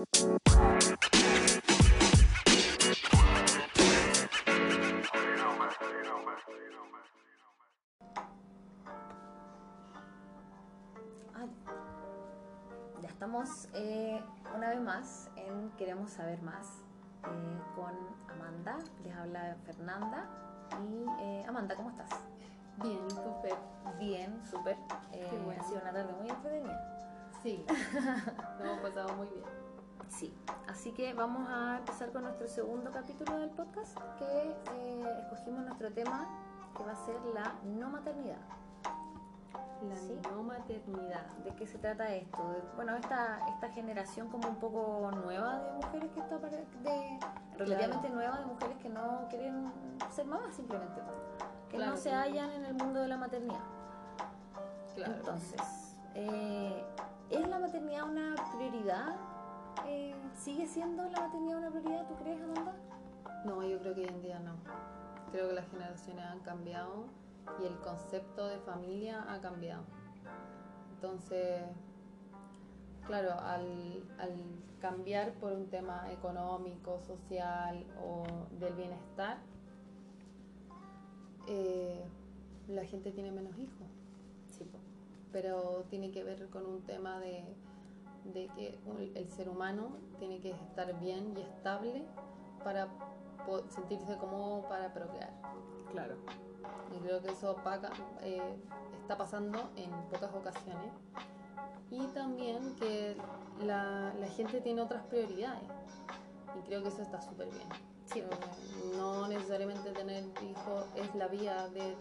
Ah, ya estamos eh, una vez más en Queremos Saber Más eh, con Amanda. Les habla Fernanda. Y eh, Amanda, ¿cómo estás? Bien, ¿y tú, Fer? Bien, súper. Bueno. Ha sido una tarde muy entretenida. Sí, lo hemos pasado muy bien. Sí, así que vamos a empezar con nuestro segundo capítulo del podcast, que eh, escogimos nuestro tema, que va a ser la no maternidad. La Sí. no maternidad. ¿De qué se trata esto? De- bueno, esta, esta generación como un poco nueva de mujeres que está de, relativamente nueva de mujeres que no quieren ser mamás simplemente, que Claro, no se hallan en el mundo de la maternidad. Claro. Entonces, eh, ¿es la maternidad una prioridad? Eh, ¿Sigue siendo la maternidad una prioridad, tú crees, Amanda? No, yo creo que hoy en día no. Creo que las generaciones han cambiado y el concepto de familia ha cambiado. Entonces, claro, al, al cambiar por un tema económico, social o del bienestar, eh, la gente tiene menos hijos. Sí, pero tiene que ver con un tema de, de que el ser humano tiene que estar bien y estable para sentirse cómodo para procrear. Claro. Y creo que eso eh, está pasando en pocas ocasiones. Y también que la, la gente tiene otras prioridades. Y creo que eso está súper bien. Sí, que no necesariamente tener hijos es la vía de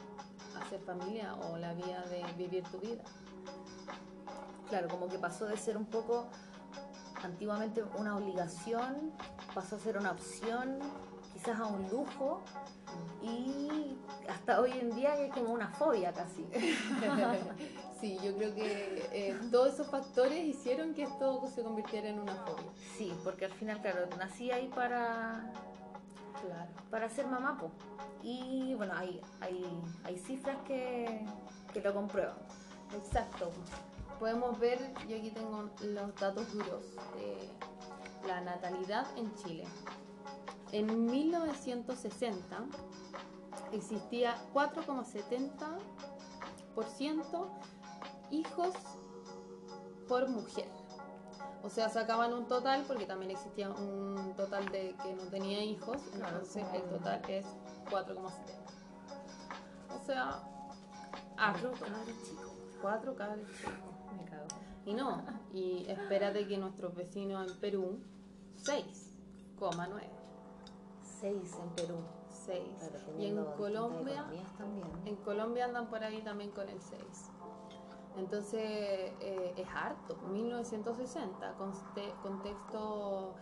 hacer familia o la vía de vivir tu vida. Claro, como que pasó de ser un poco antiguamente una obligación, pasó a ser una opción, quizás a un lujo, y hasta hoy en día es como una fobia casi. Sí, yo creo que eh, todos esos factores hicieron que esto se convirtiera en una fobia. Sí, porque al final, claro, nací ahí para, Claro. para ser mamá, po. y bueno, hay, hay, hay cifras que, que lo comprueban. Exacto. Podemos ver, yo aquí tengo los datos duros de la natalidad en Chile. En 1960 existía 4,70% hijos por mujer. O sea, sacaban un total porque también existía un total de que no tenía hijos, entonces el total es 4,70. O sea. Cabros chicos, Cuatro cabros chicos. Me cago. Y no, y espérate que nuestros vecinos en Perú, 6,9. Seis en Perú. 6. Claro, Y en Colombia, también. en Colombia andan por ahí también con el 6. Entonces eh, es harto, 1960, conste- contexto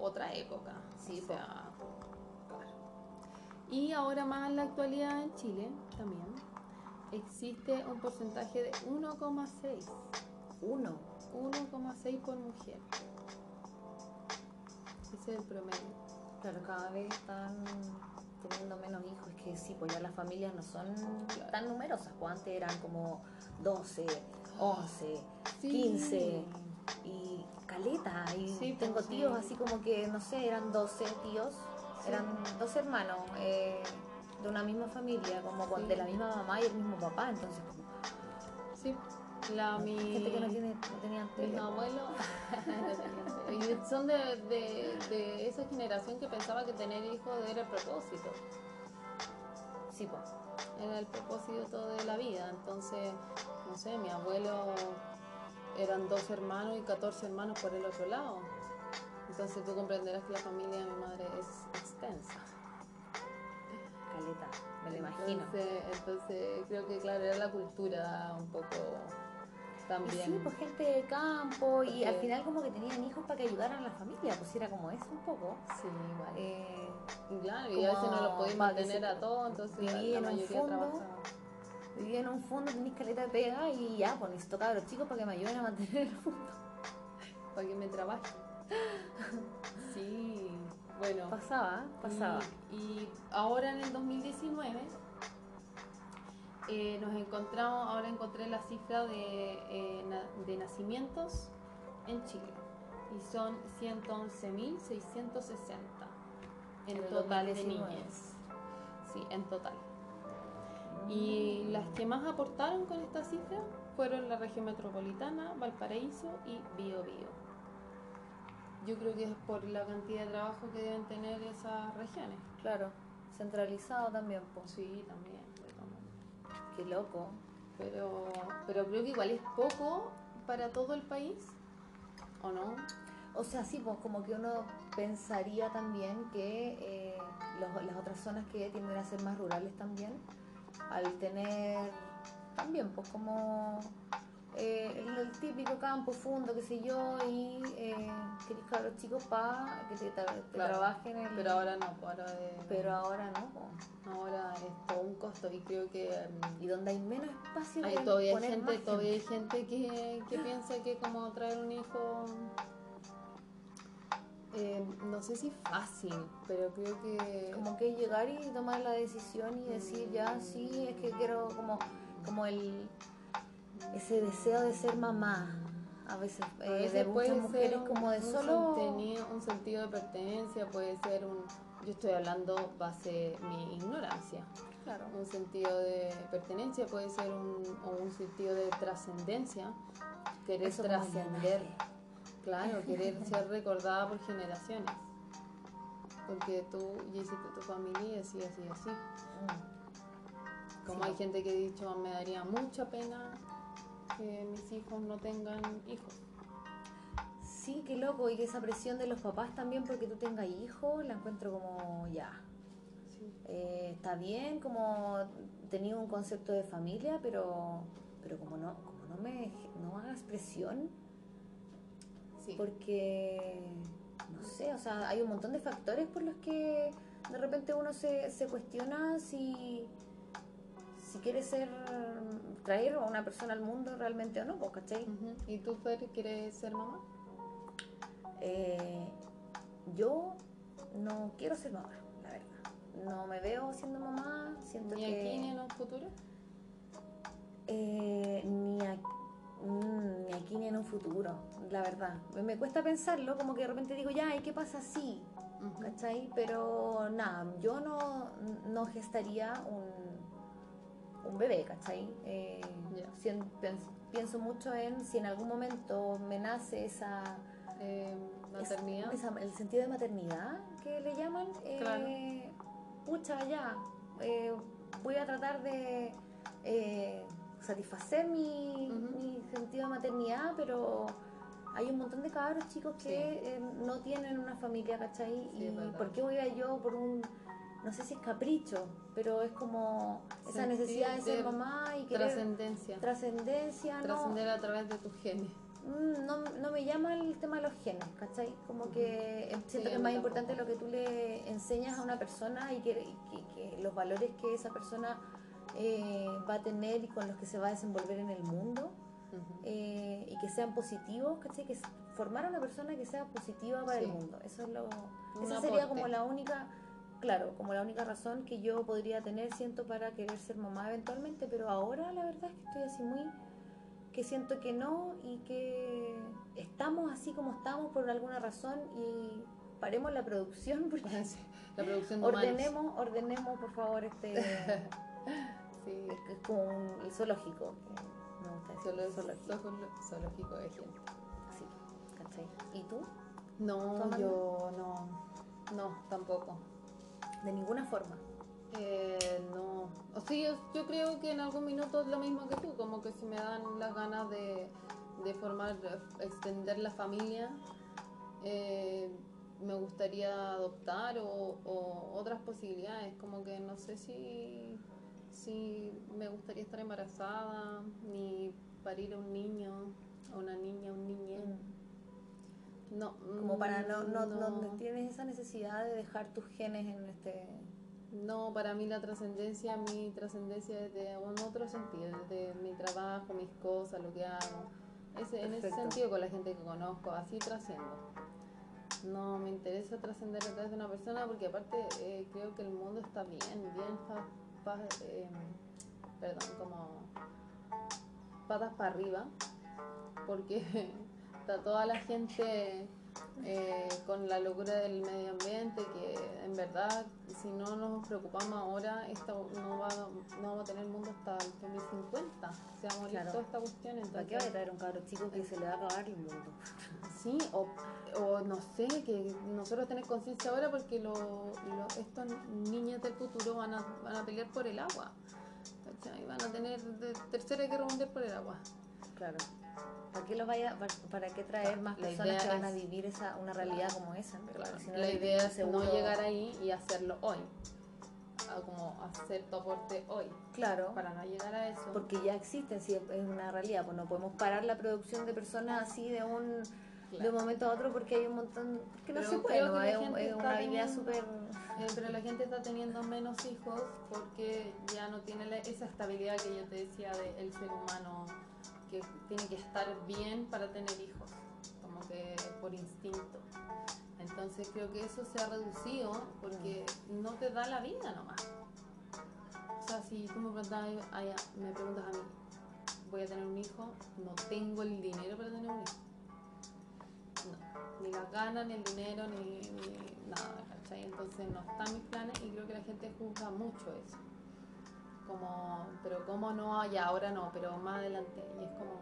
otra época. Sí, o sea, claro. Y ahora más la actualidad en Chile también existe un porcentaje de 1,6. Uno. 1,6 por mujer. Ese es el promedio. Claro, cada vez están teniendo menos hijos. Es que sí, pues ya las familias no son Claro. tan numerosas. Pues antes eran como 12, 11, Sí. 15 y caleta. Y Sí, tengo pues, tíos sí. así como que, no sé, eran 12 tíos. Eran dos hermanos eh, de una misma familia, como con- Sí. de la misma mamá y el mismo papá. Entonces, como Sí, la mi. gente que no, tiene, no tenían Mis tele. abuelos no tele. Y son de, de, de esa generación que pensaba que tener hijos era el propósito, Sí, pues. era el propósito de la vida. Entonces, no sé, mi abuelo eran dos hermanos y 14 hermanos por el otro lado. Entonces tú comprenderás que la familia de mi madre es extensa. Caleta, me lo imagino. Entonces, creo que claro, era la cultura un poco Y también. sí, pues gente de campo y al final como que tenían hijos para que ayudaran a la familia, pues era como eso un poco. Sí, igual. Eh, Y claro, y a veces no lo Como mantener a todos, entonces la, viví la en un mayoría fondo. trabajaba. vivía en un fondo, tenéis caleta de pega y ya, pues necesito cabros chicos para que me ayuden a mantener el fondo. para que me trabaje. Sí, bueno. Pasaba, pasaba. Y, y ahora en el 2019 eh, nos encontramos, ahora encontré la cifra de, eh, na- de nacimientos en Chile. y son 111.660 en el total de 2019. niñas. Sí, en total. Y las que más aportaron con esta cifra fueron la región metropolitana, Valparaíso y Biobío. Yo creo que es por la cantidad de trabajo que deben tener esas regiones. Claro, centralizado también, pues. Sí, también. Qué loco. Pero, pero creo que igual es poco para todo el país, ¿o no? O sea, sí, pues como que uno pensaría también que eh, los- las otras zonas que tienden a ser más rurales también, al tener también, pues como eh, el, típico campo, fundo, qué sé yo, y eh, querés cabros chicos para que te, te Claro, trabajen en Pero ahora no, pues ahora, es- Pero ahora no, ahora es todo un costo y creo que mm, Y donde hay menos espacio hay, todavía hay gente, todavía hay gente. que, que piensa que como traer un hijo, eh, no sé si fácil, pero creo que como que llegar y tomar la decisión y decir ya sí es que quiero como como el ese deseo de ser mamá a veces, eh, A veces de puede muchas mujeres un- como de un solo sentido, un sentido de pertenencia, puede ser un... Yo estoy hablando base mi ignorancia. claro Un sentido de pertenencia puede ser un, o un sentido de trascendencia. Querer trascender. Claro, querer ser recordada por generaciones. Porque tú ya hiciste tu familia y así, así, así. Mm. Como Sí. hay gente que ha dicho, me daría mucha pena que mis hijos no tengan hijos. sí qué loco y que esa presión de los papás también porque tú tengas hijos la encuentro como ya Sí. eh, está bien como tenía un concepto de familia pero pero como no como no me no hagas presión Sí. porque no sé, o sea, hay un montón de factores por los que de repente uno se, se cuestiona si si quiere ser traer a una persona al mundo realmente o no, pues, ¿cachai? ¿Y tú, Fer, quieres ser mamá? Eh, yo no quiero ser mamá, la verdad. No me veo siendo mamá, siento ¿Ni que aquí ni en un futuro? Eh, ni, a- mm, ni aquí ni en un futuro, la verdad. Me, cuesta pensarlo, como que de repente digo, ya, ¿y qué pasa si? Pero nada, yo no, no gestaría un, un bebé, ¿cachai? Eh, pens- pienso mucho en si en algún momento me nace esa, Eh, maternidad. esa- el sentido de maternidad que le llaman. eh, Claro. Pucha, ya, eh, voy a tratar de eh, satisfacer mi, mi sentido de maternidad, pero hay un montón de cabros chicos que Sí. eh, no tienen una familia, ¿cachai? Sí, y. ¿por qué voy a yo por un, no sé si es capricho, pero es como esa Sentir necesidad de ser mamá y querer Trascendencia. trascendencia, no, Trascender a través de tus genes. Mm, no, no me llama el tema de los genes, ¿cachai? Como que siento que es más tampoco. importante lo que tú le enseñas a una persona y que, y que- que los valores que esa persona eh, va a tener y con los que se va a desenvolver en el mundo eh, y que sean positivos, ¿cachai? Que formar a una persona que sea positiva para Sí. el mundo. Eso es lo, Un esa sería como la única, claro, como la única razón que yo podría tener, siento, para querer ser mamá eventualmente, pero ahora la verdad es que estoy así muy que siento que no y que estamos así como estamos por alguna razón y paremos la producción porque Sí, La producción de humanos. ordenemos, ordenemos por favor este Sí. es como un el zoológico que me gusta decir, Solo zoológico, de gente. sí, ¿cachai? ¿Y tú? No, yo no. No, tampoco. De ninguna forma. Eh, no. O sea, yo, yo creo que en algún minuto es lo mismo que tú, como que si me dan las ganas de, de formar, de extender la familia, eh, me gustaría adoptar o, o otras posibilidades, como que no sé si, si me gustaría estar embarazada, ni parir a un niño, a una niña, un niño. No, Como para no, no, no, no. tienes esa necesidad de dejar tus genes en este No, para mí la trascendencia, mi trascendencia es de un otro sentido, desde mi trabajo, mis cosas, lo que hago. Ese, en ese sentido con la gente que conozco, así trascendo. No me interesa trascender a través de una persona porque aparte eh, creo que el mundo está bien, bien, pa- eh, perdón, como patas para arriba, porque está toda la gente eh, con la locura del medio ambiente, que en verdad, si no nos preocupamos ahora, esta, no, va, no vamos a tener mundo hasta el 2050. Se va a morir Claro. toda esta cuestión. ¿Para qué va a Entonces, traer un cabro chico que se le va a acabar el mundo? sí, o, o no sé, que nosotros tenemos conciencia ahora porque lo, lo- estos niños del futuro van a, van a pelear por el agua. ¿cachai? Van a tener de tercera guerra mundial por el agua. Claro. ¿Para qué los vaya, para, para qué traer más La personas que van a vivir esa, una realidad como esa? Claro, Si no la idea es no llegar ahí y hacerlo hoy. A como hacer tu aporte hoy. Claro, Para no llegar a eso. porque ya existen, sí, es una realidad, pues no podemos parar la producción de personas así de un, de un momento a otro porque hay un montón, que no Pero se puede, es, una idea súper... Eh, pero la gente está teniendo menos hijos porque ya no tiene la- esa estabilidad que yo te decía del ser humano que tiene que estar bien para tener hijos, como que por instinto. Entonces creo que eso se ha reducido porque no te da la vida nomás. O sea, si tú me preguntas, me preguntas a mí, voy a tener un hijo, no tengo el dinero para tener un hijo. No, ni las ganas, ni el dinero, ni, ni nada, ¿cachai? Entonces no están mis planes y creo que la gente juzga mucho eso. Como, pero cómo no, ya ahora no, pero más adelante. Y es como,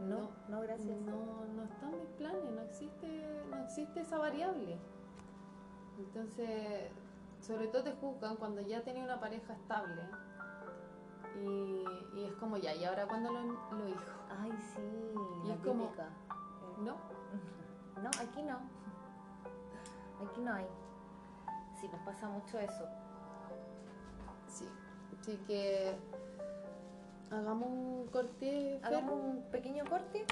no, No, no, gracias. no, no están mis planes, no existe, no existe esa variable. Entonces, sobre todo te juzgan cuando ya tenía una pareja estable. Y, y es como ya, ¿y ahora cuándo lo, lo hijo? Ay, sí, Y la es como- típica. Eh, ¿No? No, aquí no. Aquí no hay. Sí, pues pasa mucho eso. Sí. Así que hagamos un corte, Hagamos un pequeño corte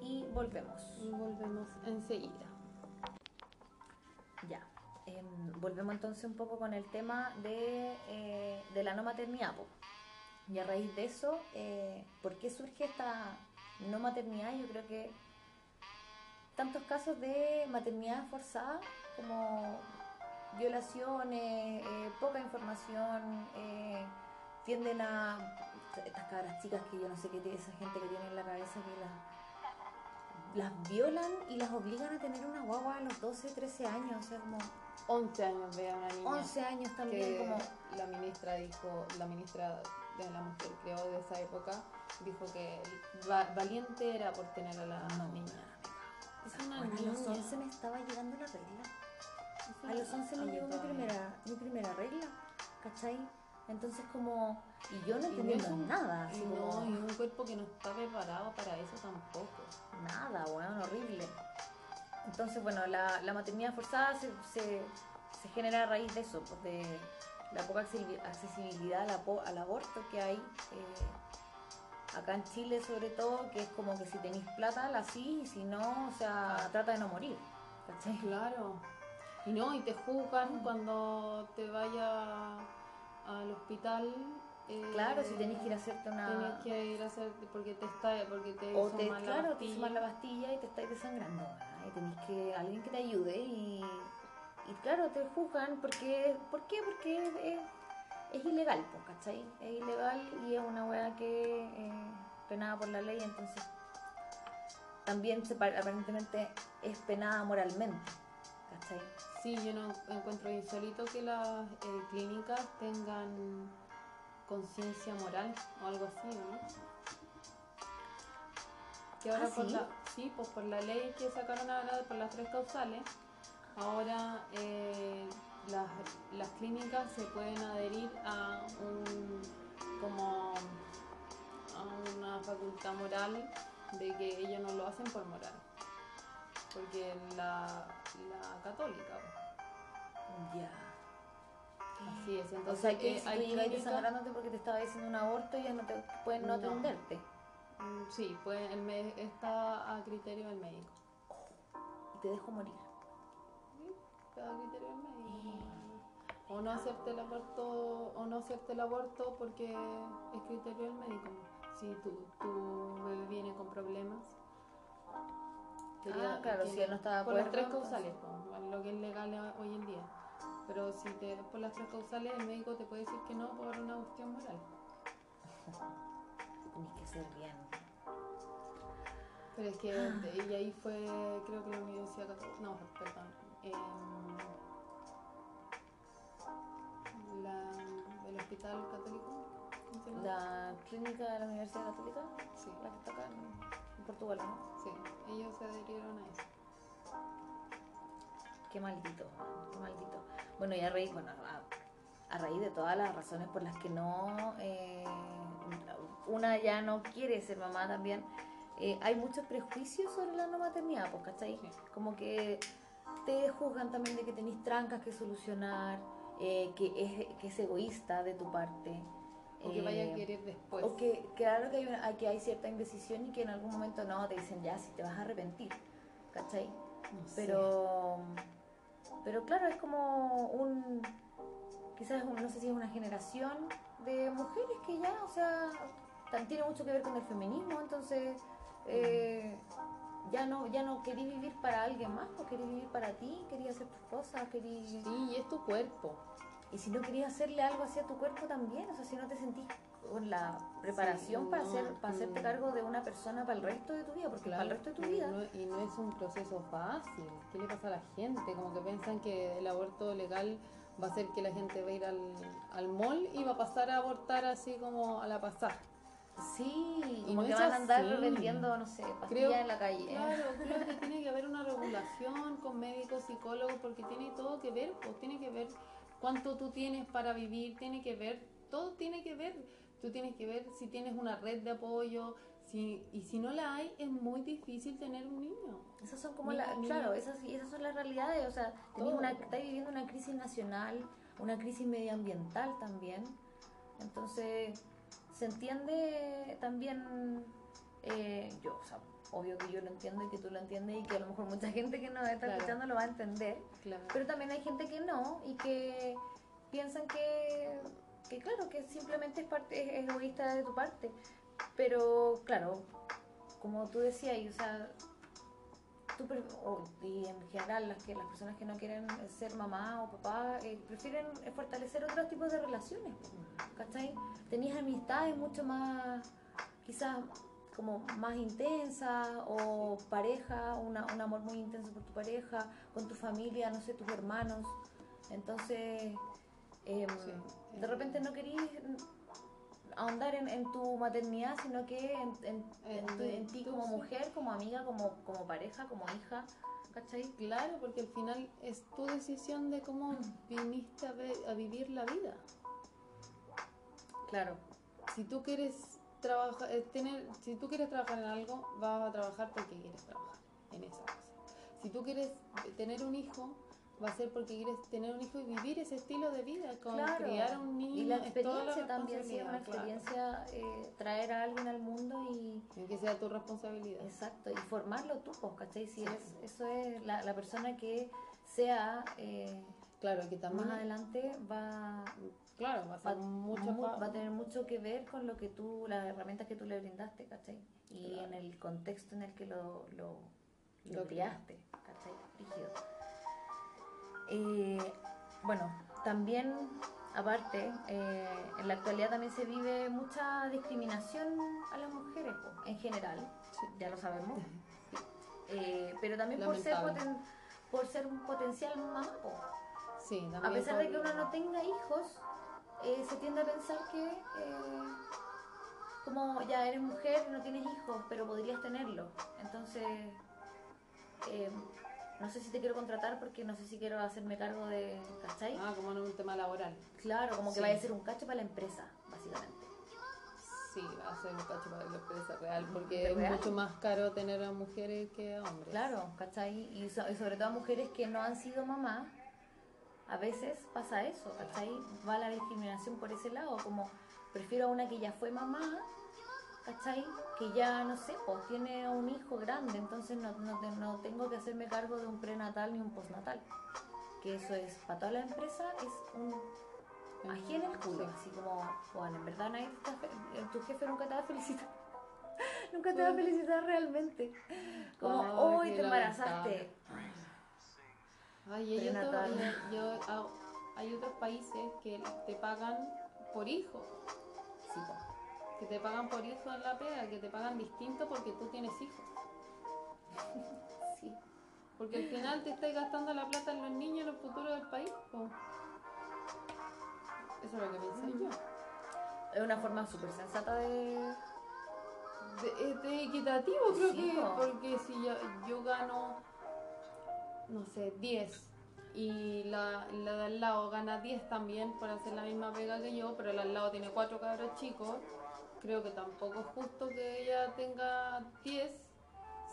y volvemos. y volvemos enseguida. Ya. Em, volvemos entonces un poco con el tema de, eh, de la no maternidad. po. Y a raíz de eso, eh, ¿por qué surge esta no maternidad? Yo creo que tantos casos de maternidad forzada como violaciones, eh, poca información, eh, tienden a estas cabras chicas que yo no sé qué tiene esa gente que tiene en la cabeza que las, las violan y las obligan a tener una guagua a los 12, 13 años, o sea, como 11 años vea una niña. 11 años también, que como la ministra dijo, la ministra de la mujer creo de esa época, dijo que va- valiente era por tener a la No, niña. Es una Bueno, a los niña. 11 me estaba llegando la regla. A los 11 a me llegó mi primera, mi primera regla, ¿cachai? Entonces como, y yo no entendiendo nada, así Y no, como, y un cuerpo que no está preparado para eso tampoco. nada, weón, horrible. Entonces, bueno, la, la maternidad forzada se, se, se genera a raíz de eso, pues de la poca accesi- accesibilidad al aborto que hay eh, acá en Chile sobre todo, que es como que si tenéis plata, la sí, y si no, o sea, Ah. trata de no morir, ¿cachai? Claro. Y no, y te juzgan cuando te vaya al hospital. eh, Claro, si tenéis que ir a hacerte una... Tienes que ir a hacer porque te está porque te O te, mal la claro, te pastilla. hizo mal la pastilla y te estáis desangrando. Y tenéis que alguien que te ayude y, y claro, te juzgan porque ¿por qué? Porque es, es- ilegal, pues, ¿cachai? Es ilegal y es una weá que eh, penada por la ley, entonces también se, pa- aparentemente es penada moralmente, Sí, yo no encuentro insólito que las eh, clínicas tengan conciencia moral o algo así, ¿o ¿no? Que ahora ¿Ah, por sí? la, sí, pues por la ley que sacaron ahora por las tres causales, ahora eh, las, las clínicas se pueden adherir a un como a una facultad moral de que ellos no lo hacen por moral. Porque la, la católica, Ya. así es. O Entonces, sea que eh, si tú desangrándote porque te estaba haciendo un aborto, ya no te pueden no, No. atenderte. Mm, Sí, pues el me- está a criterio del médico. Y te dejo morir. Está a criterio del médico. O no hacerte el aborto, o no hacerte el aborto porque es criterio del médico. Si tu, tu bebé viene con problemas. Ah, claro, si él no está de Por las tres causales, pues, lo que es legal hoy en día. Pero si te por las tres causales, el médico te puede decir que no por una cuestión moral. Tenés que ser bien. Pero es que de- y ahí fue, creo que la Universidad Católica, no, perdón, em, la, el Hospital Católico. La clínica de la Universidad Católica, Sí, la que está acá en, Portugal, ¿no? sí, ellos se adhirieron a eso. Qué maldito, qué maldito. Bueno, y a raíz, bueno, a, a raíz de todas las razones por las que no, eh, una ya no quiere ser mamá también, eh, hay muchos prejuicios sobre la no maternidad, pues, ¿cachai? Sí. Como que te juzgan también de que tenéis trancas que solucionar, eh, que, es, que es egoísta de tu parte. O que vaya eh, a querer después. o que claro que hay, una- que hay cierta indecisión y que en algún momento no, te dicen ya, si te vas a arrepentir, ¿cachai? No sé. Pero, pero claro, es como un, quizás un- no sé si es una generación de mujeres que ya, o sea, tiene mucho que ver con el feminismo, entonces eh, ya no ya no querís vivir para alguien más, o querís vivir para ti, querías hacer tus cosas, querís... Sí, y es tu cuerpo. Y si no querías hacerle algo hacia tu cuerpo también, o sea, si no te sentís con la preparación Sí, para, no, hacer, para hacerte cargo de una persona para el resto de tu vida, porque para el resto de tu vida... no- y no es un proceso fácil. ¿Qué le pasa a la gente? Como que piensan que el aborto legal va a hacer que la gente va a ir al, al mall y va a pasar a abortar así como a la pasada. Sí, Y como no que van a andar así. vendiendo, no sé, pastillas Creo- en la calle. Claro, creo que tiene que haber una regulación con médicos, psicólogos, porque tiene todo que ver, pues tiene que ver cuánto tú tienes para vivir, tiene que ver, todo tiene que ver. Tú tienes que ver si tienes una red de apoyo, si, y si no la hay, es muy difícil tener un niño. Esas son como las, claro, esas, esas son las realidades, o sea, tenés una, estás viviendo una crisis nacional, una crisis medioambiental también, entonces se entiende también, eh, yo, o sea, obvio que yo lo entiendo y que tú lo entiendes y que a lo mejor mucha gente que nos está Claro. escuchando lo va a entender, Claro. pero también hay gente que no y que piensan que, que claro, que simplemente es, parte, es egoísta de tu parte. Pero claro, como tú decías, y, o sea, tú pre- o- y en general las que las personas que no quieren ser mamá o papá eh, prefieren fortalecer otros tipos de relaciones, ¿cachai? Tenías amistades mucho más, quizás como más intensas o pareja, una- un amor muy intenso por tu pareja, con tu familia, no sé, tus hermanos. Entonces, em, Sí. de repente no querías ahondar en, en tu maternidad, sino que en, ti como sí. mujer, como amiga, como, como pareja, como hija, ¿cachai? Claro, porque al final es tu decisión de cómo viniste a, a vivir la vida. Claro, Si tú quieres trabajar, eh, tener, si tú quieres trabajar en algo, vas a trabajar porque quieres trabajar en esa cosa. Si tú quieres tener un hijo, va a ser porque quieres tener un hijo y vivir ese estilo de vida, como claro. criar a un niño. y la es toda la experiencia también, sí, una experiencia eh, traer a alguien al mundo y... Y que sea tu responsabilidad. Exacto, y formarlo tú, pues, ¿cachai? Si Sí. es, eso es la, la persona que sea eh, Claro, que también, más adelante va, claro, va a va, mucho mu- va a tener mucho que ver con lo que tú, las herramientas que tú le brindaste, ¿cachai? Y Claro. en el contexto en el que lo, lo, lo Lo criaste, ¿cachai? Rígido. Eh, bueno, también, aparte, eh, en la actualidad también se vive mucha discriminación a las mujeres, po, en general, Sí. ya lo sabemos. Eh, pero también por ser, poten- por ser un potencial mamá, po. Sí, A pesar de que uno no tenga hijos, eh, se tiende a pensar que eh, como ya eres mujer no tienes hijos, pero podrías tenerlo. Entonces, eh, no sé si te quiero contratar porque no sé si quiero hacerme cargo de, ¿cachai? Ah, como en un tema laboral. Claro, como que Sí. vaya a ser un cacho para la empresa, básicamente. Sí, va a ser un cacho para la empresa real, porque ¿De es real? mucho más caro tener a mujeres que a hombres. Claro, ¿cachai? Y, so- y sobre todo a mujeres que no han sido mamá, a veces pasa eso, ¿cachai? Va la discriminación por ese lado, como prefiero a una que ya fue mamá, ¿cachai? Que ya, no sé, pues tiene un hijo grande, entonces no, no, no tengo que hacerme cargo de un prenatal ni un postnatal. Que eso es, para toda la empresa, es un ají en el culo, Sí. así como, bueno, en verdad nadie te eh, tu jefe nunca te va a felicitar. nunca te va a felicitar realmente. Como, hoy te embarazaste. Ay, hay, otro- yo- ah, hay otros países que te pagan por hijo, Sí, que te pagan por hijo en la pega, que te pagan distinto porque tú tienes hijos. Sí. Porque al final te estás gastando la plata en los niños, en los futuros del país. Eso es lo que pensé yo. Es una forma súper sensata de... De, equitativo, creo Sí, que. po. Porque si yo, yo gano, no sé, 10 y la, la de al lado gana 10 también por hacer la misma pega que yo, pero la al lado tiene 4 cabros chicos, creo que tampoco es justo que ella tenga 10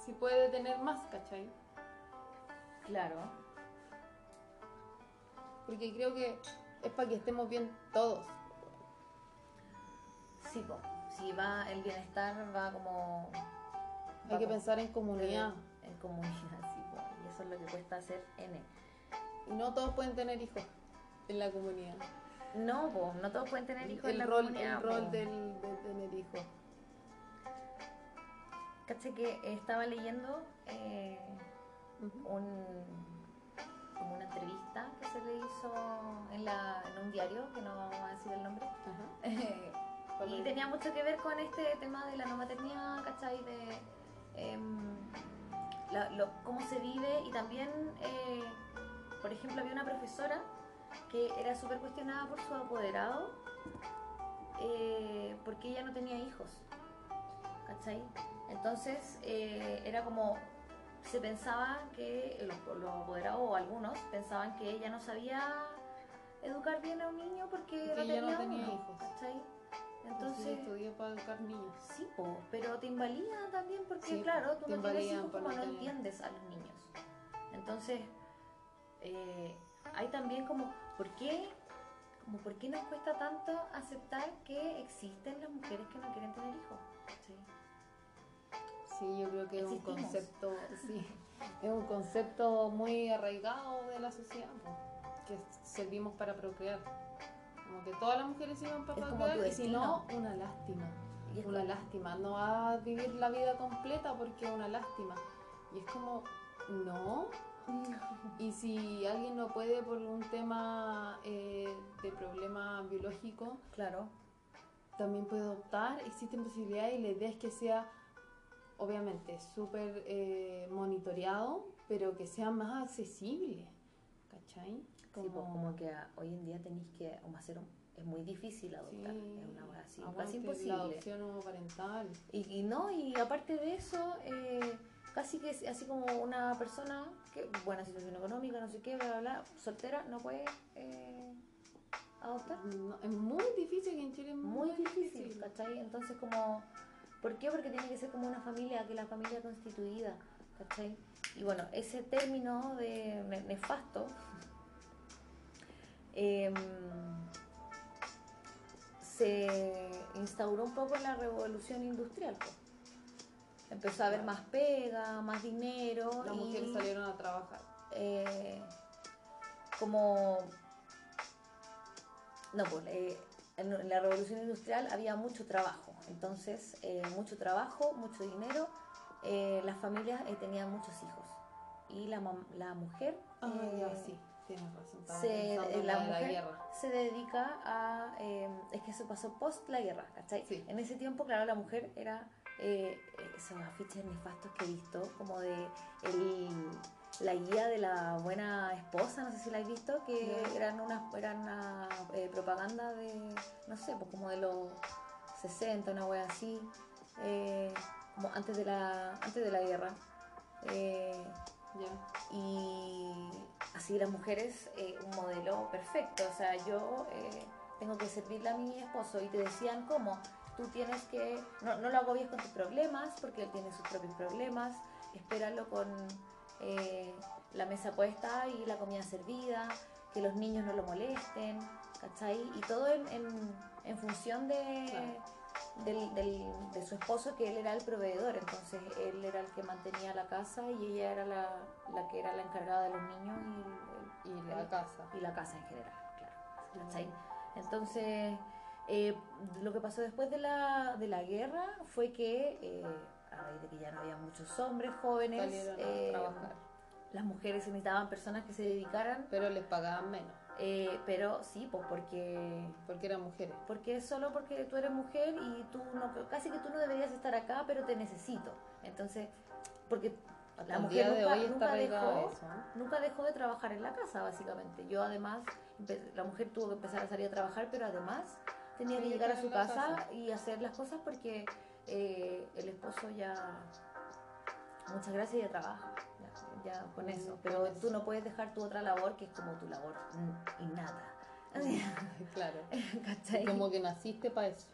si puede tener más, ¿cachai? Claro. Porque creo que es para que estemos bien todos. Sí, po. Si va el bienestar, va como... Hay que como- pensar en comunidad. En comunidad, eso es lo que cuesta hacer N. No todos pueden tener hijos en la comunidad. No, po, no todos pueden tener hijos en El la rol, comunidad, el rol del, de tener hijos. Caché que estaba leyendo eh, un, como una entrevista que se le hizo en, la, en un diario, que no vamos a decir el nombre, y tenía mucho que ver con este tema de la no maternidad, ¿cachai? De em, la- lo- cómo se vive y también, eh, por ejemplo, había una profesora que era súper cuestionada por su apoderado eh, porque ella no tenía hijos, ¿cachai? Entonces eh, era como, se pensaba que los, los apoderados o algunos pensaban que ella no sabía educar bien a un niño porque no ella no tenía, tenía hijos. ¿cachai? Entonces Entonces, estudió para educar niños. sí, po, pero te invalida también porque, Sí, claro, tú no tienes hijos como no entiendes a los niños. Entonces, eh, hay también como, ¿por qué? Como, ¿por qué nos cuesta tanto aceptar que existen las mujeres que no quieren tener hijos? ¿cachai? Sí, yo creo que es un concepto, sí, es un concepto muy arraigado de la sociedad, po, que servimos para procrear. Como que todas las mujeres sirven para tu y si no, una lástima. Y Una como- lástima, no va a vivir la vida completa porque es una lástima. Y es como, no. Y si alguien no puede por un tema eh, de problema biológico, Claro, también puede optar. Existen posibilidades y la idea es que sea, obviamente, súper eh, monitoreado, pero que sea más accesible. ¿Cachai? Sí, pues como que hoy en día tenéis que como hacer un- es muy difícil adoptar, Sí, es una así, casi La imposible. adopción homoparental. Y, y no, y aparte de eso, eh, casi que así como una persona que, buena situación económica, no sé qué, bla, bla, bla, soltera, no puede eh, adoptar. No, es muy difícil que en Chile es Muy difícil, ¿cachai? Entonces como, ¿por qué? Porque tiene que ser como una familia, que la familia constituida, ¿cachai? Y bueno, ese término de ne- nefasto em, se instauró un poco la revolución industrial. Empezó a haber más pega, más dinero. Las y, mujeres salieron a trabajar. eh, como no pues eh, en la revolución industrial había mucho trabajo entonces eh, mucho trabajo mucho dinero las familias tenían muchos hijos y la, la mujer Ah, eh, ya, sí, tienes razón. Se- la mujer guerra. se dedica a eh, es que eso pasó post la guerra ¿cachai? Sí. en ese tiempo claro la mujer era eh, esos afiches nefastos que he visto como de el, la guía de la buena esposa no sé si la has visto que eran unas eran una eh, propaganda de no sé pues como de los 60 una wea así eh, como antes de la antes de la guerra eh, y así las mujeres eh, un modelo perfecto o sea yo eh, tengo que servirle a mi esposo y te decían cómo tú tienes que no, no lo agobies con tus problemas porque él tiene sus propios problemas espéralo con eh, la mesa puesta y la comida servida que los niños no lo molesten ¿cachai? y todo en, en- función de. Del, del- de su esposo que él era el proveedor, entonces él era el que mantenía la casa y ella era la, la que era la encargada de los niños y, la el- casa. y la casa en general, claro. ¿cachai? Entonces, eh, lo que pasó después de la, de la guerra fue que, eh, a raíz de que ya no había muchos hombres jóvenes, eh, las mujeres necesitaban personas que se dedicaran, Pero les pagaban menos. Eh, pero sí, pues porque Porque eran mujeres. porque es solo porque tú eres mujer y tú no, casi que tú no deberías estar acá, pero te necesito. Entonces, porque Hasta La mujer de nunca- hoy nunca dejó- nunca dejó de trabajar en la casa, básicamente. Yo además, la mujer tuvo que empezar a salir a trabajar, pero además tenía que llegar a su casa. y hacer las cosas porque eh, el esposo ya, muchas gracias, ya trabaja, ya, con Mm, eso. con Pero tú no puedes dejar tu otra labor, que es como tu labor mm, y nada. claro. ¿Cachai? Como que naciste para eso.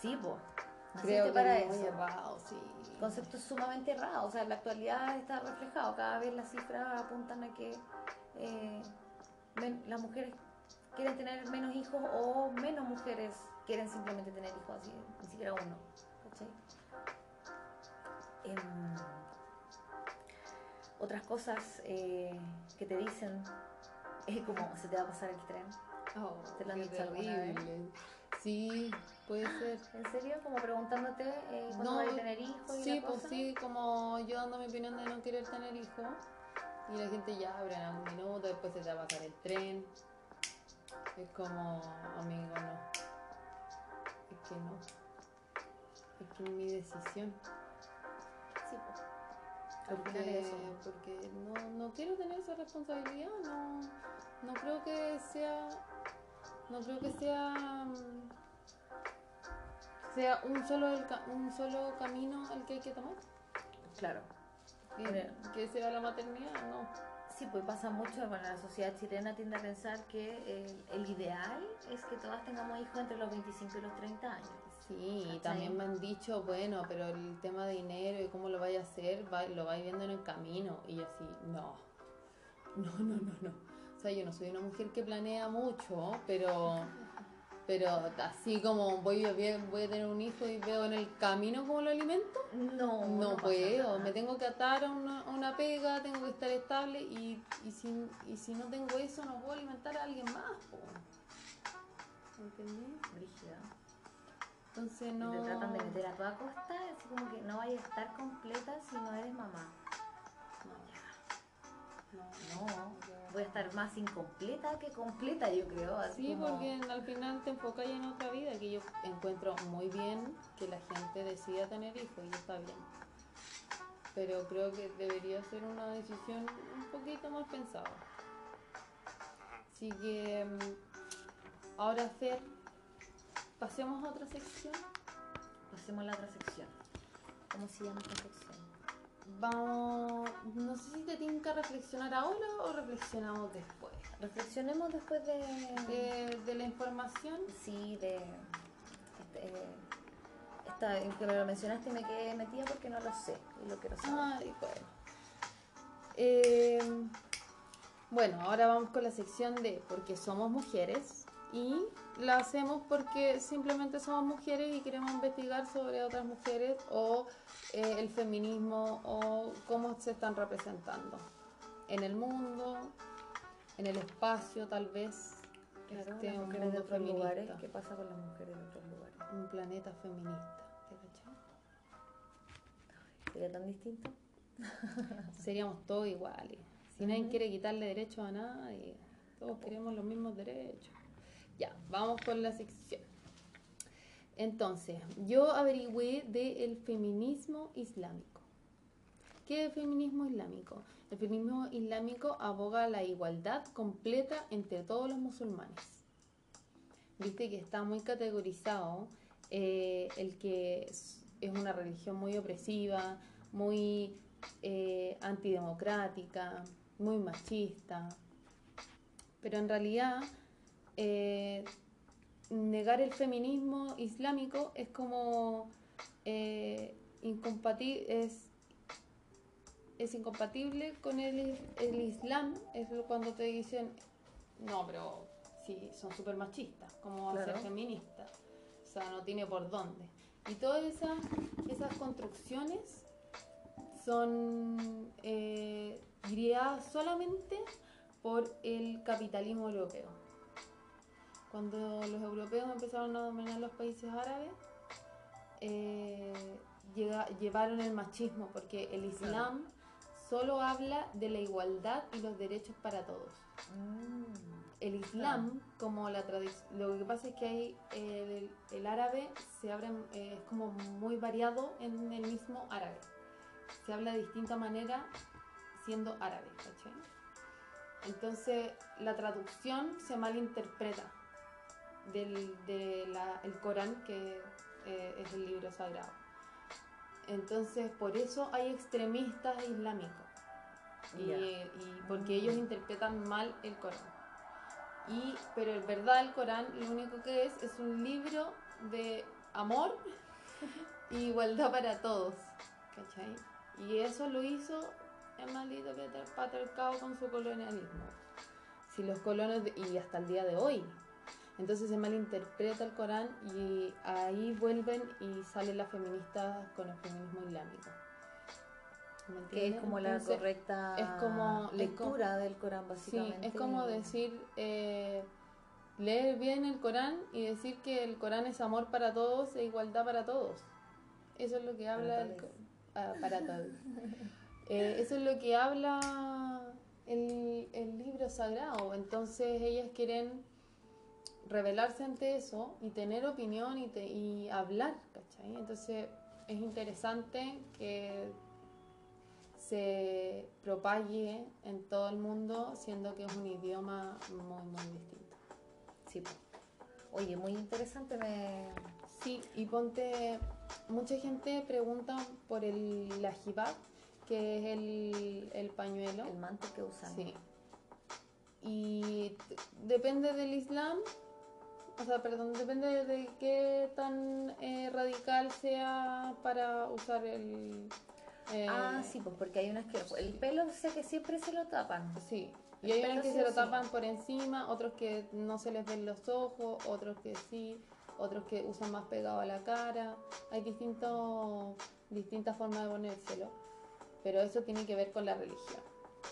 Sí, po. Creo Naciste que para eso. errado, sí. concepto sumamente errado. O sea, en la actualidad está reflejado. Cada vez las cifras apuntan a que eh, las mujeres quieren tener menos hijos o menos mujeres quieren simplemente tener hijos, así, ni siquiera uno. ¿cachai? Em, otras cosas eh, que te dicen es como se te va a pasar el tren. Oh, ¿Te lo han qué dicho alguna vez? terrible. Sí, puede ser. ¿En serio? Como preguntándote eh, cuándo No, vas a tener hijos y Sí, pues cosa. sí, como yo dando mi opinión de no querer tener hijos. Y la gente ya abre en algún minuto, después se te va a pasar el tren. Es como, amigo, no. Es que no. Es que es mi decisión. Al final Porque, es eso. porque no, no quiero tener esa responsabilidad, no, no creo que sea, no creo que sea, mm, sea un solo, el un solo camino el que hay que tomar, Claro. que, que sea la maternidad, no. Sí, pues pasa mucho, bueno, la sociedad chilena tiende a pensar que el, el ideal es que todas tengamos hijos entre los 25 y los 30 años. Sí, y también me han dicho, bueno, pero el tema de dinero y cómo lo vaya a hacer, va- lo vais viendo en el camino. Y yo así, no, no, no, no, no. O sea, yo no soy una mujer que planea mucho, pero, pero así como voy a, voy a tener un hijo y veo en el camino cómo lo alimento, No, no, puedo. Me tengo que atar a una, a una pega, tengo que estar estable y, y, si, y si no tengo eso, no puedo alimentar a alguien más. po. ¿Entendí? Brígida. Entonces no. Te tratan de meter a toda costa, así como que no vayas a estar completa si no eres mamá. No, No, no. voy a estar más incompleta que completa, yo creo. Así Sí, como- porque al final te enfocas en otra vida, que yo encuentro muy bien que la gente decida tener hijos y está bien. Pero creo que debería ser una decisión un poquito más pensada. Así que mm, ahora Fer, pasemos a otra sección. Pasemos a la otra sección. ¿Cómo se llama esta sección? Vamos, no sé si te tienen que reflexionar ahora o reflexionamos después. Reflexionemos después de... De, de la información, Sí, de... este, eh, esta, que me lo mencionaste y me quedé metida porque no lo sé y lo quiero saber. Ay, bueno. Eh, bueno, ahora vamos con la sección de porque somos mujeres y la hacemos porque simplemente somos mujeres y queremos investigar sobre otras mujeres o eh, el feminismo o cómo se están representando en el mundo, en el espacio tal vez. Claro, este, las mujeres de otros lugares. feminista. ¿Qué pasa con las mujeres de otros lugares? Un planeta feminista, ¿te? ¿Sería tan distinto? seríamos todos iguales. Si nadie quiere quitarle derechos a nadie, todos queremos los mismos derechos. Ya, vamos con la sección. Entonces, yo averigüé del feminismo islámico. ¿Qué es feminismo islámico? El feminismo islámico aboga la igualdad completa entre todos los musulmanes. Viste que está muy categorizado eh, el que es, es una religión muy opresiva, muy eh, antidemocrática, muy machista. Pero en realidad, eh, negar el feminismo islámico es como eh, incompati- es, es incompatible con el, el islam. Es cuando te dicen, no, pero sí, son súper machistas, ¿cómo va a ser feminista? O sea, no tiene por dónde. Y todas esas, esas construcciones son eh, guiadas solamente por el capitalismo europeo. Cuando los europeos empezaron a dominar los países árabes, eh, llega- llevaron el machismo, porque el Islam solo habla de la igualdad y los derechos para todos. El Islam, como la tradición, lo que pasa es que hay el, el árabe se abre, eh, es como muy variado en el mismo árabe. se habla de distinta manera siendo árabe, ¿cachai? Entonces la traducción se malinterpreta del de la- el Corán, que eh, es el libro sagrado. Entonces por eso hay extremistas islámicos, y, porque ellos interpretan mal el Corán. Y, pero en verdad el Corán lo único que es es un libro de amor y igualdad para todos, ¿cachai? Y eso lo hizo el maldito patri- patriarcado con su colonialismo. Si los colonos, de- y hasta el día de hoy. Entonces se malinterpreta el Corán y ahí vuelven y salen las feministas con el feminismo islámico. ¿Me Que es como la correcta es como- es lectura del Corán, Sí, básicamente. es como decir, eh, leer bien el Corán y decir que el Corán es amor para todos e igualdad para todos. Eso es lo que habla el, todos. ah, para todos. Eh, eso es lo que habla el, el libro sagrado. Entonces ellas quieren revelarse ante eso y tener opinión y, te- y hablar, ¿cachai? Entonces es interesante que se propague en todo el mundo, siendo que es un idioma muy, muy distinto. Sí. Oye, muy interesante. Me... Sí, y ponte, mucha gente pregunta por el la que es el, el pañuelo. El manto que usan. Sí. Y depende del Islam, o sea, perdón, depende de qué tan eh, radical sea para usar el... eh, Ah, sí, pues porque hay unas que el pelo sé que siempre se lo tapan. Sí, y hay unos que sí se o lo sí. tapan por encima, otros que no se les ven los ojos, otros que sí, otros que usan más pegado a la cara. Hay distintos, distintas formas de ponérselo, pero eso tiene que ver con la religión,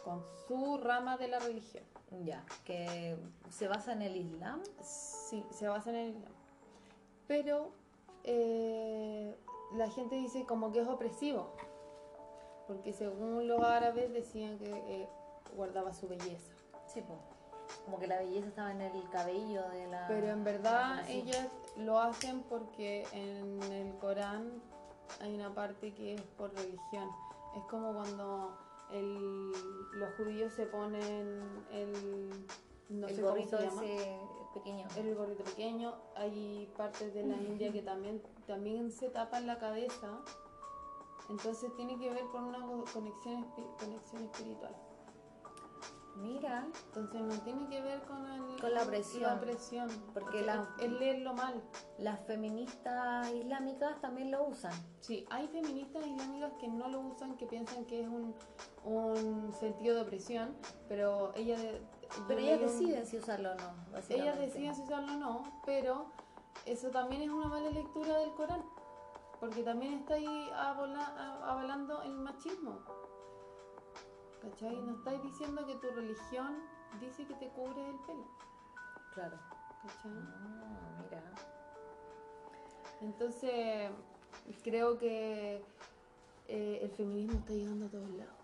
con su rama de la religión. Ya, que se basa en el Islam. Sí, se basa en el Islam. Pero eh, la gente dice como que es opresivo, porque según los árabes decían que eh, guardaba su belleza. Sí, pues. Como que la belleza estaba en el cabello de la. Pero en verdad ellas lo hacen porque en el Corán hay una parte que es por religión. Es como cuando el- los judíos se ponen el, no el sé cómo gorrito se llama, pequeño. el gorrito pequeño. Hay partes de la India que también, también se tapan la cabeza. Entonces tiene que ver con una co- conexión, conexión espiritual. Mira, Entonces no tiene que ver con, el- Con la presión. la presión, Porque la- es leerlo mal. las feministas islámicas también lo usan. Sí, hay feministas islámicas que no lo usan, que piensan que es un, un sentido de opresión, pero ella de- Pero ellas deciden si usarlo o no. Ellas deciden si usarlo o no, pero eso también es una mala lectura del Corán, porque también está ahí abola- avalando el machismo. ¿Cachai? No estáis diciendo que tu religión dice que te cubres el pelo. Claro. ¿Cachai? Ah, mira. Entonces, creo que eh, el feminismo está llegando a todos lados.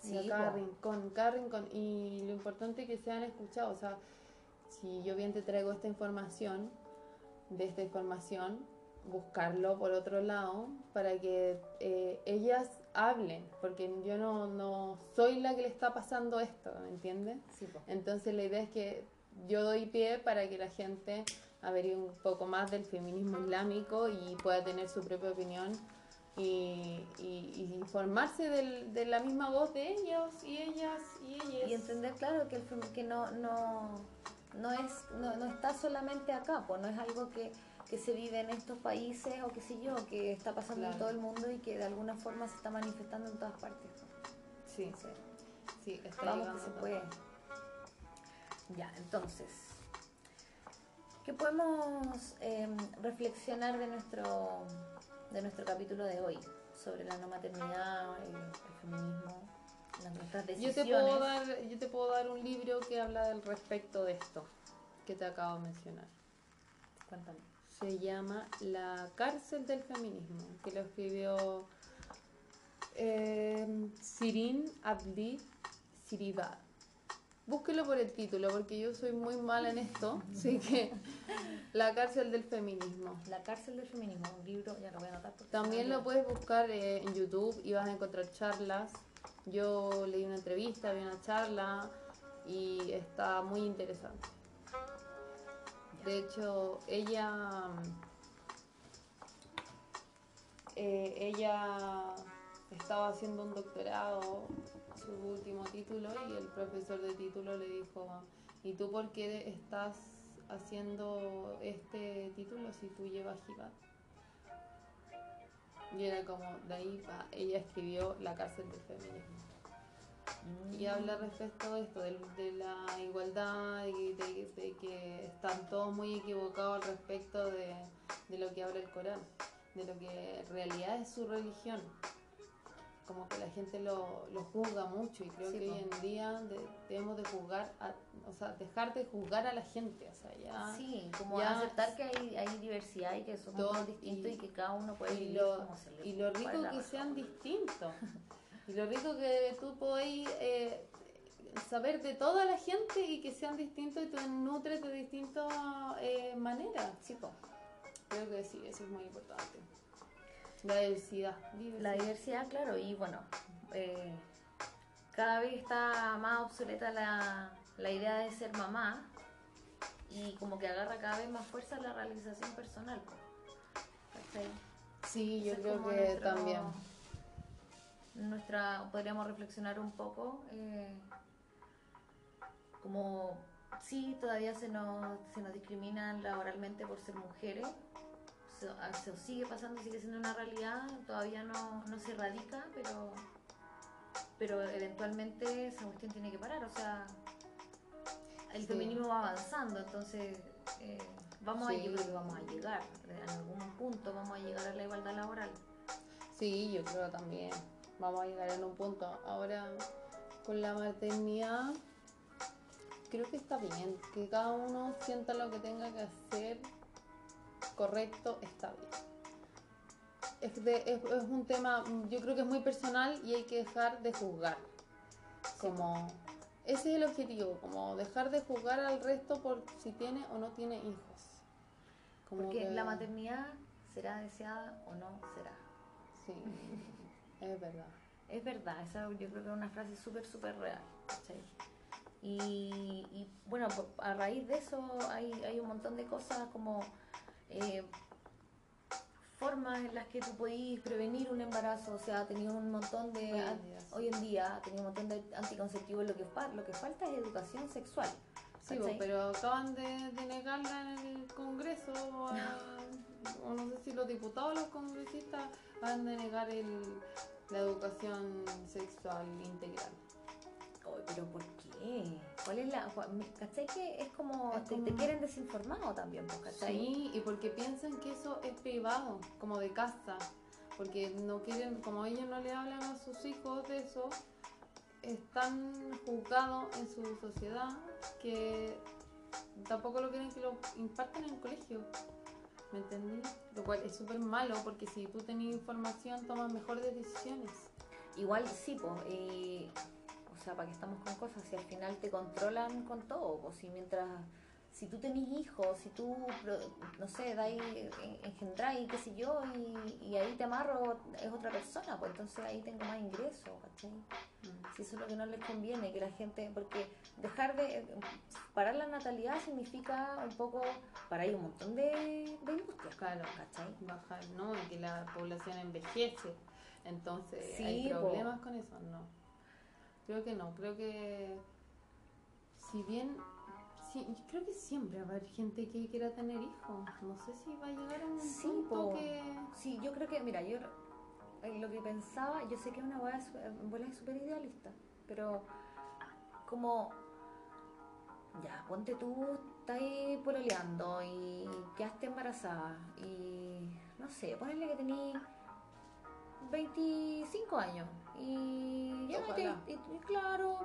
Sí, a cada rincón, cada rincón. Y lo importante es que sean escuchados. O sea, si yo bien te traigo esta información, de esta información, buscarlo por otro lado para que eh, ellas hablen, porque yo no, no soy la que le está pasando esto, ¿me entiendes? Sí, po. Entonces la idea es que yo doy pie para que la gente averigüe un poco más del feminismo islámico y pueda tener su propia opinión y, y- y informarse del- de la misma voz de ellos y ellas y ellas. Y entender, claro, que, el, que no, no, no, es, no, no está solamente acá, pues no es algo que, que se vive en estos países o qué sé yo, que está pasando en todo el mundo y que de alguna forma se está manifestando en todas partes. Sí, Entonces, sí, está vamos que se puede. Ya, entonces, ¿qué podemos em, reflexionar de nuestro, de nuestro capítulo de hoy sobre la no maternidad, el, el feminismo, las, nuestras Yo decisiones? te, puedo dar, yo te puedo dar un libro que habla del respecto de esto que te acabo de mencionar. Cuéntame. Se llama La cárcel del feminismo, que lo escribió eh, Sirin Abdi Siribad. Búsquelo por el título, porque yo soy muy mala en esto. Así que La cárcel del feminismo. La cárcel del feminismo, un libro, ya lo voy a anotar. También lo puedes buscar eh, en YouTube y vas a encontrar charlas. Yo leí una entrevista, vi una charla y está muy interesante. De hecho, ella eh, ella estaba haciendo un doctorado, su último título, y el profesor de título le dijo, ¿y tú por qué estás haciendo este título si tú llevas hijab? Y era como, de ahí ella escribió La cárcel del feminismo. Y habla respecto de esto, de, de la igualdad y de, de que están todos muy equivocados al respecto de, de lo que habla el Corán, de lo que en realidad es su religión. Como que la gente lo, lo juzga mucho y creo Sí, que po. hoy en día de- debemos de juzgar, a- o sea, dejar de juzgar a la gente, o sea, ya... Sí, como ya- aceptar que hay, hay diversidad y que somos Todo- todos distintos y, y- que cada uno puede y vivir lo, como se le y lo rico que sean distintos. Y lo rico que tú podéis eh, saber de toda la gente y que sean distintos y te nutres de distintas eh, maneras. Sí, po. Creo que sí, eso es muy importante. La diversidad. La diversidad, claro, y bueno, eh, cada vez está más obsoleta la, la idea de ser mamá y como que agarra cada vez más fuerza la realización personal. ¿Cachai? Sí, yo Ese creo que nuestro- también. Nuestra, podríamos reflexionar un poco, eh, como sí, todavía se nos, se nos discriminan laboralmente por ser mujeres, se, ah, sigue pasando, sigue siendo una realidad, todavía no, no se erradica, pero, pero eventualmente esa cuestión tiene que parar, o sea, el Sí. feminismo va avanzando, entonces eh, vamos a, Sí. yo creo que vamos a llegar, en algún punto vamos a llegar a la igualdad laboral. Sí, yo creo también. Vamos a llegar en un punto. Ahora, con la maternidad, creo que está bien. Que cada uno sienta lo que tenga que hacer correcto, está bien. Es, de- es, es un tema, yo creo que es muy personal y hay que dejar de juzgar. Como, ese es el objetivo, como dejar de juzgar al resto por si tiene o no tiene hijos. Como Porque que- la maternidad será deseada o no será. Sí, es verdad. Es verdad, esa yo creo que es una frase súper, súper real. ¿cachai? Y, y, bueno, a raíz de eso hay, hay un montón de cosas como eh, formas en las que tú podís prevenir un embarazo. O sea, ha tenido un montón de. Hoy en día, hoy en día ha tenido un montón de anticonceptivos. Lo que, fa- lo que falta es educación sexual. Sí, pero acaban de, de negarla en el Congreso, a- o no sé si los diputados o los congresistas van de negar el, la educación sexual integral. Pero ¿por qué? ¿Cuál es la.? ¿Cachai? Que es como. Es te, como- te quieren desinformado también, pues, ¿cachai? Sí, y porque piensan que eso es privado, como de casa, porque no quieren, como ellos no le hablan a sus hijos de eso, están juzgados en su sociedad que tampoco lo quieren que lo impartan en el colegio. ¿Me entendí? Lo cual es súper malo porque si tú tenías información tomas mejores decisiones. Igual sí, pues. O sea, para que estamos con cosas, si al final te controlan con todo, pues si mientras. Si tú tenés hijos, si tú, no sé, dais, engendráis, qué sé yo, y, y ahí te amarro, es otra persona, pues entonces ahí tengo más ingresos, ¿cachai? Si eso es lo que no les conviene, que la gente, porque dejar de, parar la natalidad significa un poco, parar un montón de, de industrias, Claro, ¿cachai? bajar, ¿no? Y que la población envejece. Entonces, Sí, hay po. problemas con eso, no. Creo que no, creo que si bien, sí, yo creo que siempre va a haber gente que quiera tener hijos. No sé si va a llegar a un Sí, punto po. que... Sí, yo creo que, mira, yo eh, lo que pensaba, yo sé que es una bola súper idealista, pero como, ya, ponte tú, estás ahí pololeando y quedaste embarazada y, no sé, ponele que tenías 25 años y te- y- y claro,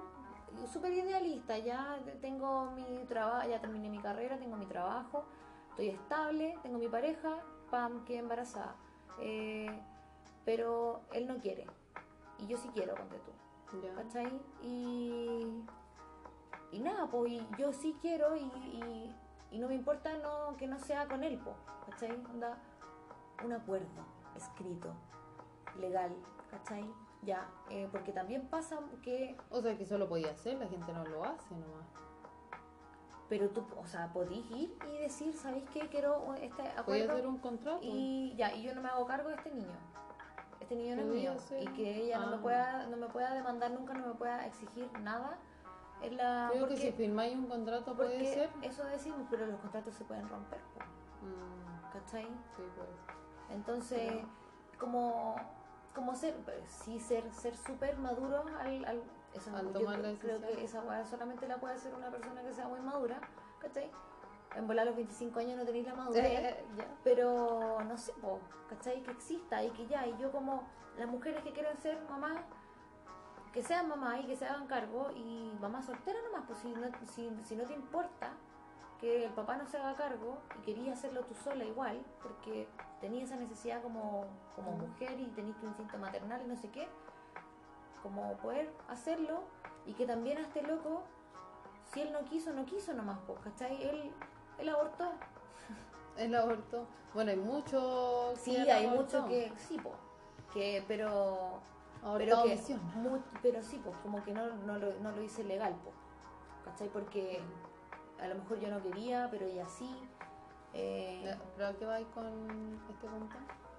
súper idealista, ya tengo mi trabajo, ya terminé mi carrera, tengo mi trabajo, estoy estable, tengo mi pareja, pam, quedé embarazada. Eh, pero él no quiere. Y yo sí quiero, ponte tú. Ya. ¿Cachai? Y, y nada, pues y yo sí quiero y, y, y no me importa no, que no sea con él, pues, ¿cachai? Onda, un acuerdo escrito, legal, ¿cachai? Ya, eh, porque también pasa que, O sea, que eso lo podía hacer, la gente no lo hace nomás. pero tú, o sea, podís ir y decir, ¿sabéis qué? Quiero este Podía acuerdo hacer un contrato. y ya, y yo no me hago cargo de este niño. Este niño no es Podía mío. ser. Y que ella no, Ah. me pueda, no me pueda demandar nunca, no me pueda exigir nada. La, Creo porque, que si firmáis un contrato puede ser. eso decimos, pero los contratos se pueden romper, Mm, ¿cachai? sí, puede ser. Entonces, como, como ser, sí, ser ser súper maduro al, al, eso, Al yo tomar la creo- creo decisión. que esa weá solamente la puede hacer una persona que sea muy madura, ¿cachai? En volar a los 25 años no tenéis la madurez. ya. Pero no sé, po, ¿cachai? Que exista y que ya, y yo como las mujeres que quieren ser mamás, que sean mamás y que se hagan cargo, y mamá soltera nomás, pues si no, si, si no te importa que el papá no se haga cargo y querías hacerlo tú sola igual, porque tenías esa necesidad como, como mujer y tenías tu instinto maternal y no sé qué, como poder hacerlo y que también a este loco, si él no quiso, no quiso nomás, pues, ¿cachai? Él, él abortó, El aborto. Bueno, hay muchos. Sí, que han hay mucho que sí, po, que pero pero que misión. mu- pero sí, pues como que no, no, lo, no lo hice legal, po. ¿Cachai? Porque a lo mejor yo no quería, pero ella sí. eh, ¿Pero a qué vais con este punto?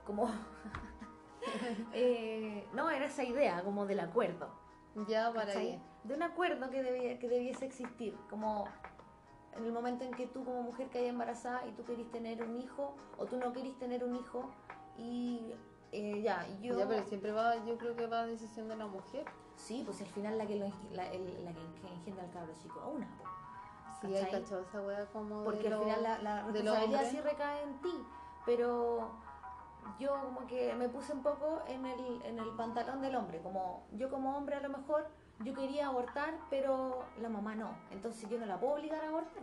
como eh, no, era esa idea como del acuerdo. Ya para ahí. De un acuerdo que, debía, que debiese existir, como en el momento en que tú como mujer que embarazada y tú querís tener un hijo o tú no querís tener un hijo y eh, ya, yo... Ya, pero siempre va, yo creo que va a decisión de la mujer. Sí, pues al final la que, lo, eng- la, el- la que, que engendra al cabro chico a una, Sí, hay ¿Cachai? cachado esa wea como. porque de al lo- final la, la responsabilidad sí recae en ti, pero yo como que me puse un poco en el, en el pantalón del hombre, como yo como hombre a lo mejor yo quería abortar, pero la mamá no, entonces yo no la puedo obligar a abortar,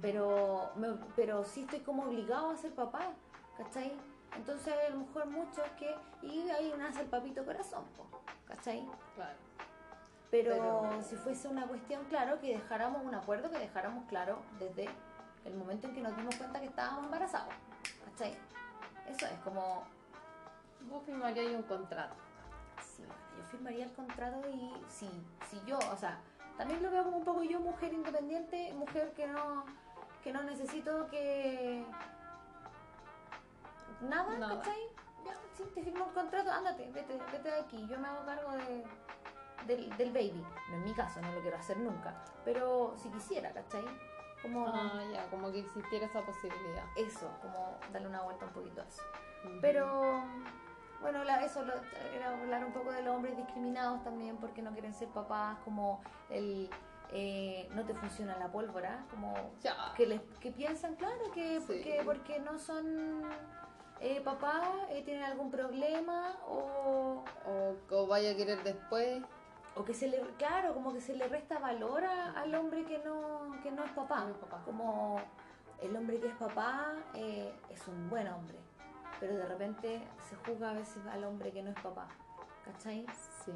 pero, me- pero sí estoy como obligado a ser papá, ¿cachai? Entonces a lo mejor muchos que, y ahí nace el papito corazón, ¿cachai? Claro. Pero, Pero- si fuese una cuestión, claro, que dejáramos un acuerdo, que dejáramos claro desde el momento en que nos dimos cuenta que estábamos embarazados. ¿Cachai? Eso es como, Vos firmarías un contrato. sí, yo firmaría el contrato y si, si yo, o sea, también lo veo como un poco yo, mujer independiente, mujer que no, que no necesito que nada, Nada. ¿cachai? Ya, si te firmo el contrato, ándate, vete, vete de aquí, yo me hago cargo de, del, del baby. No en mi caso, no lo quiero hacer nunca, pero si quisiera, ¿cachai? Como Ah, ya, como que existiera esa posibilidad. eso, como darle una vuelta un poquito a eso. Pero bueno, la- eso lo- era hablar un poco de los hombres discriminados también porque no quieren ser papás, como el eh, no te funciona la pólvora, como Ya. que les que piensan, claro, que Sí. porque, porque no son eh, papás, eh, tienen algún problema o, O, o vaya a querer después. O que se le, claro, como que se le resta valor a- al hombre que no, que no es papá. Que no es papá. Como el hombre que es papá eh, es un buen hombre, pero de repente se juzga a veces al hombre que no es papá. ¿Cachai? Sí.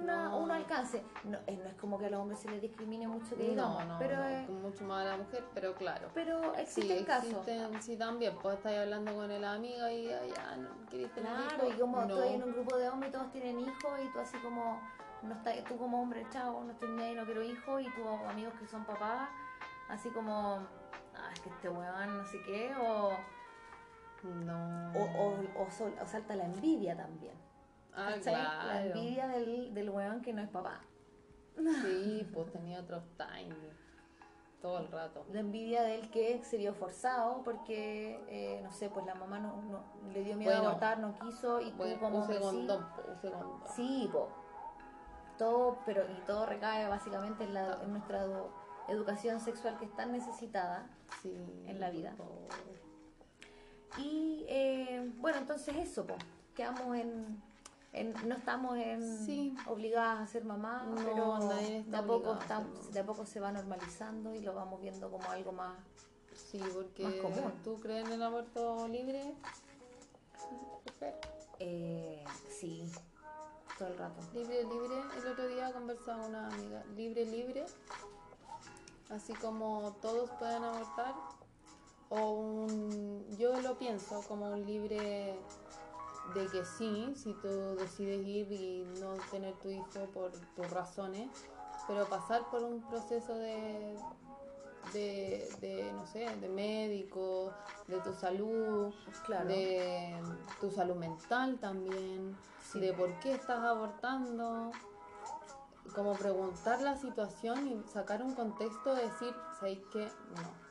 Una- No. Un alcance. No, eh, no es como que a los hombres se les discrimine mucho que digamos, No, no, pero, eh, mucho más a la mujer, pero claro. pero Sí, existen casos. existen, sí, también. Pues estáis hablando con el amigo y ya, no tener Claro, y como estoy en un grupo de hombres y todos tienen hijos y tú así como, no está, tú como hombre, chavo, no estoy ni ahí, no quiero hijos y tus amigos que son papás, así como, ah, es que este weón no sé qué, o, No. o, o, o sol- o salta la envidia también. Ah, ¿cachai? La claro. envidia del, del weón que no es papá. Sí, pues tenía otros timing. Todo el rato. La envidia del que se vio forzado porque, eh, no sé, pues la mamá no, no- le dio miedo Bueno. a abortar, no quiso y tú como use sí. use condón. Sí, po. Todo, pero y todo recae básicamente en, la, en nuestra edu- educación sexual que es tan necesitada. Sí, en la vida. Y eh, bueno, entonces eso, po. Quedamos en, en- no estamos en Sí. obligadas a ser mamá, No, pero de a poco está- de a poco se va normalizando y lo vamos viendo como algo más Sí, porque Más común. tú crees en el aborto libre. Eh, sí, todo el rato. Libre, libre. El otro día conversé Fuerza, una amiga, libre, libre, así como todos pueden abortar, o un, yo lo pienso como un libre de que sí, si tú decides ir y no tener tu hijo por tus razones, pero pasar por un proceso de, de, de, no sé, de médico, de tu salud, Claro. de tu salud mental también, Sí. de por qué estás abortando, como preguntar la situación y sacar un contexto, decir, ¿sabéis que no?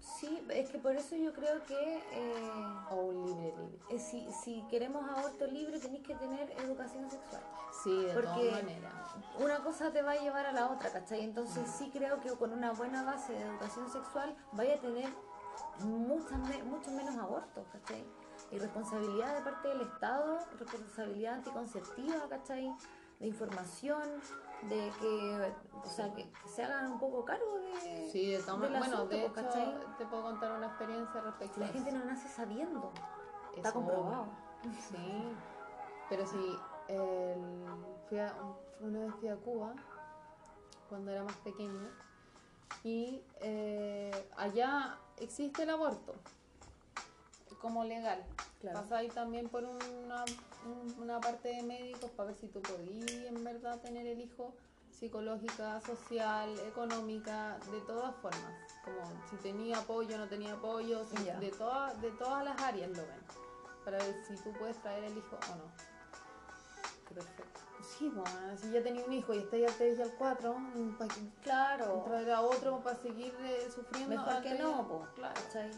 Sí, es que por eso yo creo que eh, O un libre libre. eh, si, si queremos aborto libre tenéis que tener educación sexual. Sí, de Porque- todas maneras. Una cosa te va a llevar a la otra, ¿cachai? Entonces sí creo que con una buena base de educación sexual vaya a tener muchas me- muchos menos abortos, ¿cachai? Y responsabilidad de parte del Estado, responsabilidad anticonceptiva, ¿cachai? De información, de que, o sea, que, que se hagan un poco cargo de, Sí, de maneras. Bueno, asunto, de hecho, ¿cachai? te puedo contar una experiencia respecto La a gente eso. no nace sabiendo, está Es comprobado. Sí, pero sí, el- fui a, una vez fui a Cuba cuando era más pequeña y eh, allá existe el aborto como legal. Claro. Pasáis también por una, un- una parte de médicos para ver si tú podías en verdad tener el hijo psicológica, social, económica, de todas formas. Como si tenía apoyo, no tenía apoyo, si- de, todas de todas las áreas lo ven. Para ver si tú puedes traer el hijo o no. Perfecto. Sí, pues, si ya tenía un hijo y está ya al 3 y al 4, para Claro, traer a otro para seguir eh, sufriendo. mejor que no, Claro. ¿cachai?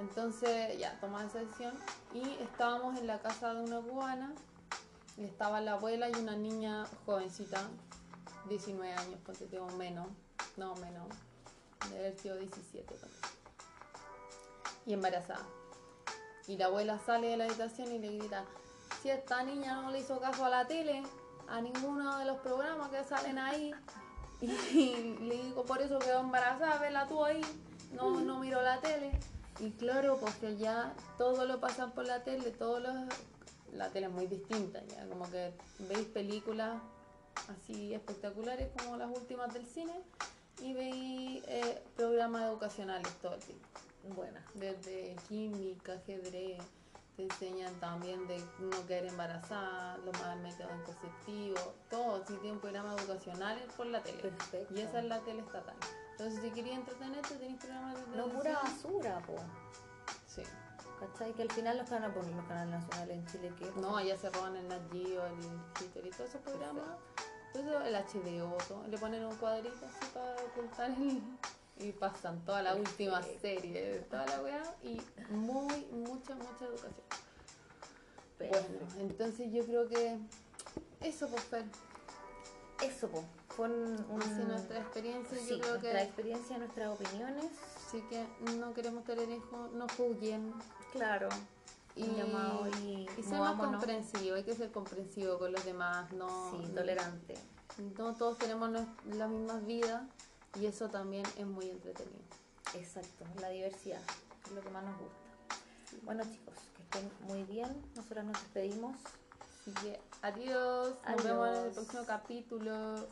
Entonces ya tomamos esa decisión y estábamos en la casa de una cubana y estaba la abuela y una niña jovencita, 19 años, porque tengo menos, no menos, de haber sido 17 también. Y embarazada. Y la abuela sale de la habitación y le grita, si esta niña no le hizo caso a la tele, a ninguno de los programas que salen ahí, y le digo, por eso quedó embarazada, vela tú ahí, no, no miro la tele. Y claro, porque ya todo lo pasan por la tele, todos los... La tele es muy distinta, ya como que veis películas así espectaculares como las últimas del cine y veis eh, programas educacionales todo el tiempo. Buena. Desde química, ajedrez, te enseñan también de no quedar embarazada, los más métodos anticonceptivos, todo, si tienen programas educacionales por la tele. Perfecto. Y esa es la tele estatal. Entonces, si querías entretenerte, tenéis programas de No televisión. pura basura, po. Sí. ¿Cachai? Que al final los canales, por los canales nacionales en Chile, que No, allá se roban el Nat Geo, el Twitter y todos esos programas. Todo el HBO, todo. Le ponen un cuadrito así para ocultar el... Y pasan toda la última serie, toda la weá. Y muy, mucha, mucha educación. Bueno, entonces yo creo que eso, pues, Fer, Eso, po. Fue un, un- así nuestra experiencia. sí, yo creo nuestra que experiencia, nuestras opiniones. sí que no queremos tener hijos, no juzguen. Claro. Y, llamado y, y ser más comprensivo, hay que ser comprensivo con los demás, no, Sí, tolerante. no todos tenemos las mismas vidas y eso también es muy entretenido. Exacto, la diversidad, es lo que más nos gusta. Bueno chicos, que estén muy bien. Nosotras nos despedimos. Así que adiós, nos vemos en el Adiós. próximo capítulo.